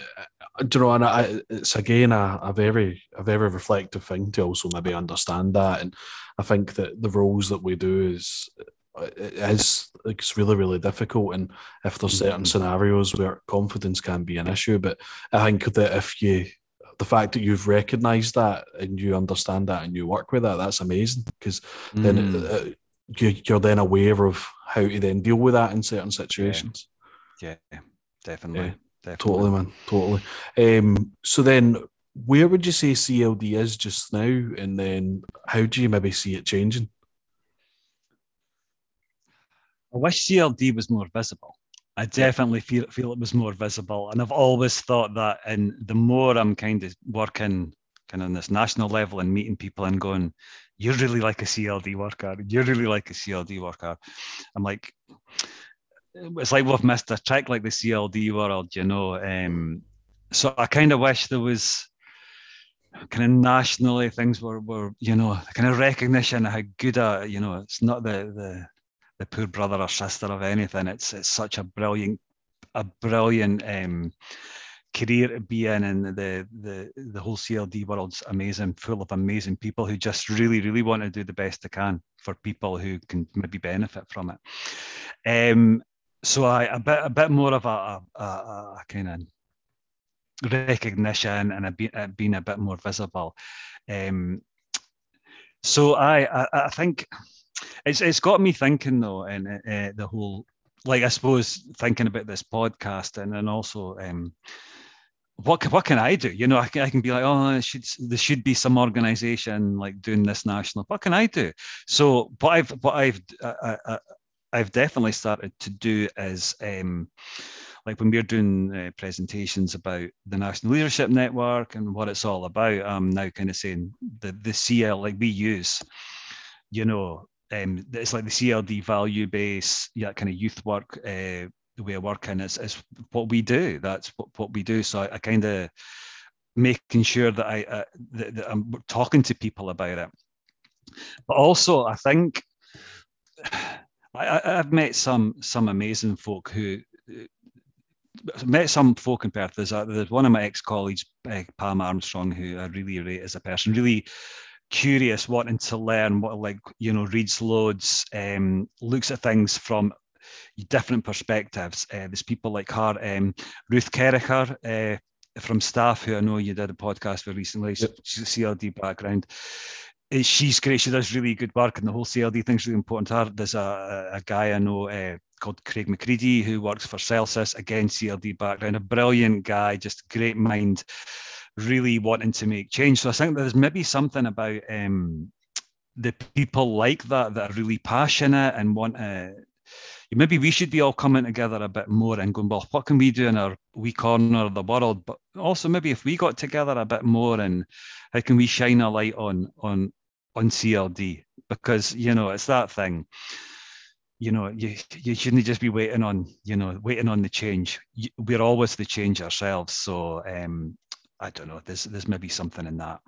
you know, and I, it's again a, a very a very reflective thing to also maybe understand that, and I think that the roles that we do is it is it's really really difficult and if there's certain mm-hmm. scenarios where confidence can be an issue but i think that if you the fact that you've recognized that and you understand that and you work with that that's amazing because mm. then it, it, you, are then aware of how to then deal with that in certain situations yeah, yeah definitely yeah. Definitely. Totally, man. Totally. Um, so then, where would you say CLD is just now, and then how do you maybe see it changing? I wish CLD was more visible. I definitely feel feel it was more visible, and I've always thought that. And the more I'm kind of working kind of on this national level and meeting people and going, "You're really like a CLD worker. You're really like a CLD worker." I'm like, it's like we've missed a trick like the CLD world, you know. Um, so I kind of wish there was kind of nationally things were, were you know kind of recognition of how good a you know it's not the the the poor brother or sister of anything. It's it's such a brilliant a brilliant um, career to be in, and the the the whole CLD world's amazing, full of amazing people who just really really want to do the best they can for people who can maybe benefit from it. Um, so I a bit a bit more of a, a, a kind of recognition and a, be, a being a bit more visible. Um, so I, I, I think it's it's got me thinking though, and uh, the whole like I suppose thinking about this podcast and then also um, what what can I do? You know, I can, I can be like, oh, should, there should be some organization like doing this national. What can I do? So what I've what I've uh, uh, I've definitely started to do is um, like when we're doing uh, presentations about the National Leadership Network and what it's all about. I'm now kind of saying the the CL like we use, you know, um, it's like the CLD value base, yeah, kind of youth work. Uh, the way of working is, is what we do. That's what, what we do. So I, I kind of making sure that I uh, that, that I'm talking to people about it. But also, I think I, have met some some amazing folk who uh, met some folk in Perth. There's, a, there's one of my ex colleagues, uh, Pam Armstrong, who I really rate as a person. Really curious, wanting to learn what like you know reads loads, um, looks at things from different perspectives. Uh, there's people like her, um, Ruth Kerricher. Uh, from Staf who I know you did a podcast with recently, yep. she's a CLD background she's great. She does really good work, and the whole CLD thing's really important to her. There's a, a guy I know uh, called Craig McCready who works for CELCIS, again CLD background, a brilliant guy, just great mind, really wanting to make change. So I think there's maybe something about um, the people like that that are really passionate and want to. Maybe we should be all coming together a bit more and going, well, what can we do in our wee corner of the world? But also maybe if we got together a bit more and how can we shine a light on on on CLD because you know it's that thing. You know, you you shouldn't just be waiting on you know waiting on the change. We're always the change ourselves. So um, I don't know. There's there's maybe something in that.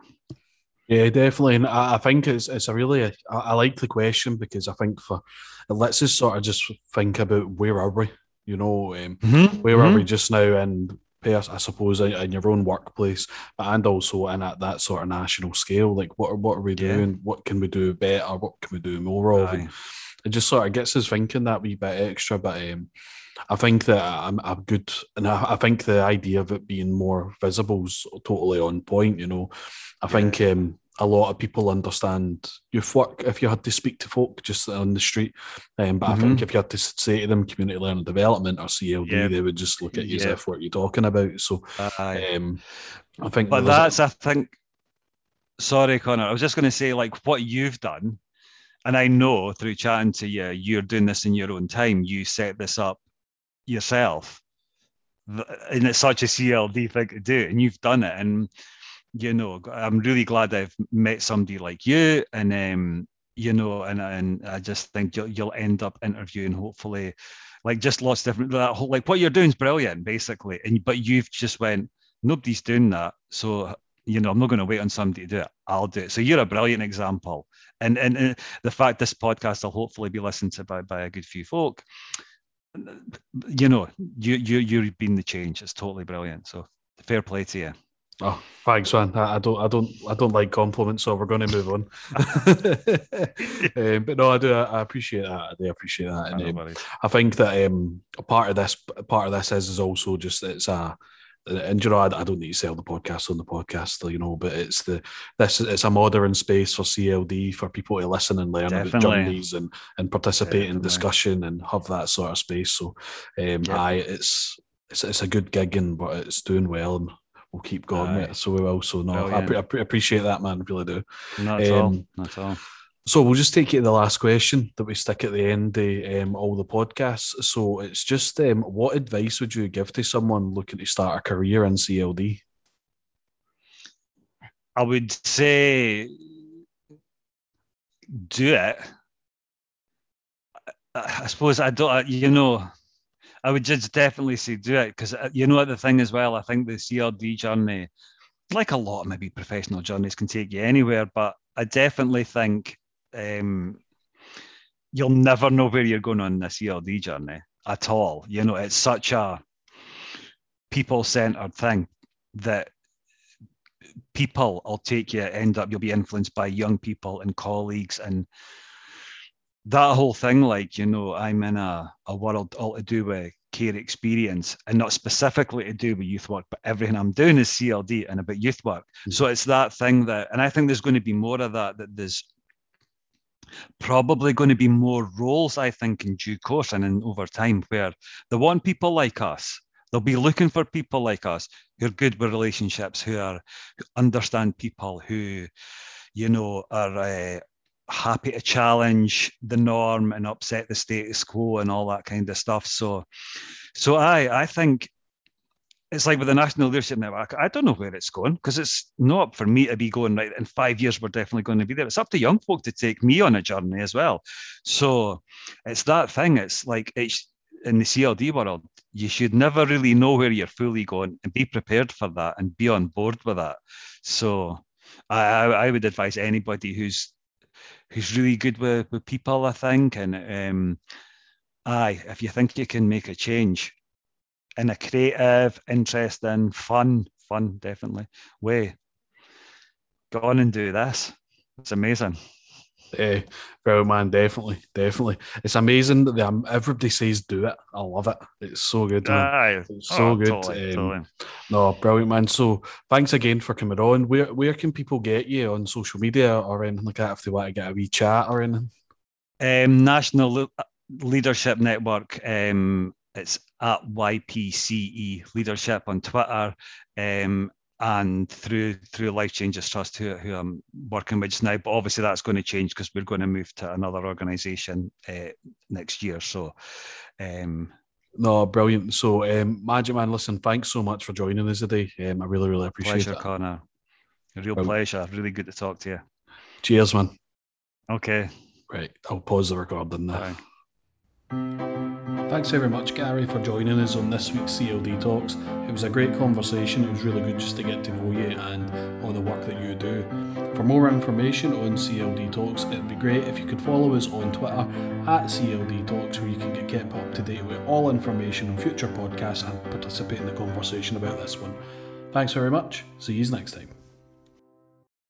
Yeah, definitely, and I, I think it's it's a really I, I, like the question because I think for it lets us sort of just think about where are we, you know, um, mm-hmm. where mm-hmm. are we just now, and I suppose, in your own workplace, and also and at that sort of national scale. Like, what are, what are we doing? Yeah. What can we do better? What can we do more of? And it just sort of gets us thinking that wee bit extra. But um, I think that I'm, I'm good, and I, I, think the idea of it being more visible is totally on point. You know, I yeah. think um, a lot of people understand youth work if you had to speak to folk just on the street. Um, but mm-hmm. I think if you had to say to them community learning development or CLD, yeah. they would just look at you yeah. as if what you're talking about. So um, I think, but that's a- I think. Sorry, Connor. I was just going to say, like, what you've done, and I know through chatting to you, you're doing this in your own time. You set this up yourself, and it's such a CLD thing to do, and you've done it, and you know, I'm really glad I've met somebody like you, and um, you know, and and I just think you'll you'll end up interviewing hopefully, like just lots of different that whole like what you're doing is brilliant, basically, and but you've just went nobody's doing that, so you know, I'm not going to wait on somebody to do it. I'll do it. So you're a brilliant example, and and, and the fact this podcast will hopefully be listened to by by a good few folk. You know, you you you've been the change. It's totally brilliant. So fair play to you. Oh, thanks, man. I, don't, I don't, I don't like compliments, so we're going to move on. um, but no, I do. I, appreciate that. I do appreciate that. And, um, I think that um, a part of this, part of this is is also just that it's a. And you know, I, I don't need to sell the podcast on the podcast, you know, but it's the this it's a modern space for CLD for people to listen and learn Definitely. about journeys and and participate Definitely. in discussion and have that sort of space. So, um, yep. I it's it's it's a good gig and but it's doing well and we'll keep going. So we will. So no, I, I, appreciate that, man. Really do. Not at um, all. Not at all. So we'll just take it to the last question that we stick at the end of um, all the podcasts. So it's just um, what advice would you give to someone looking to start a career in CLD? I would say do it. I suppose I don't, you know, I would just definitely say do it because uh, you know what the thing as well. I think the CLD journey, like a lot of maybe professional journeys, can take you anywhere. But I definitely think um, you'll never know where you're going on this CLD journey at all. You know, it's such a people-centered thing that people will take you. End up you'll be influenced by young people and colleagues and that whole thing, like, you know, I'm in a, a world all to do with care experience and not specifically to do with youth work, but everything I'm doing is CLD and about youth work. Mm-hmm. So it's that thing that, and I think there's going to be more of that, that there's probably going to be more roles, I think, in due course and in over time where they want people like us. They'll be looking for people like us who are good with relationships, who are who understand people, who, you know, are uh, happy to challenge the norm and upset the status quo and all that kind of stuff. So, so I I think it's like with the National Leadership Network. I don't know where it's going because it's not for me to be going right. In five years, we're definitely going to be there. It's up to young folk to take me on a journey as well. So it's that thing. It's like it's in the CLD world. You should never really know where you're fully going and be prepared for that and be on board with that. So I, I would advise anybody who's who's really good with, with people, I think. And um, aye, if you think you can make a change in a creative, interesting, fun, fun, definitely way, go on and do this. It's amazing. Yeah, bro, man, definitely, definitely. It's amazing that um, everybody says do it. I love it. It's so good. Man. It's so oh, good. Totally, um, totally. No, brilliant, man. So thanks again for coming on. Where where can people get you on social media or anything like that if they want to get a wee chat or anything? Um, National Le- Leadership Network. Um, it's at YPCE Leadership on Twitter. Um, and through through Life Changes Trust, who, who I'm working with just now. But obviously, that's going to change because we're going to move to another organisation uh, next year. So, um, no, brilliant. So, um, Magic Man, listen, thanks so much for joining us today. Um, I really, really appreciate pleasure, it. Pleasure, Connor. A real brilliant. pleasure. Really good to talk to you. Cheers, man. Okay. Right, I'll pause the recording now. Thanks very much, Gary, for joining us on this week's CLD Talks. It was a great conversation. It was really good just to get to know you and all the work that you do. For more information on CLD Talks, it'd be great if you could follow us on Twitter at CLD Talks, where you can get kept up to date with all information on future podcasts and participate in the conversation about this one. Thanks very much. See you next time.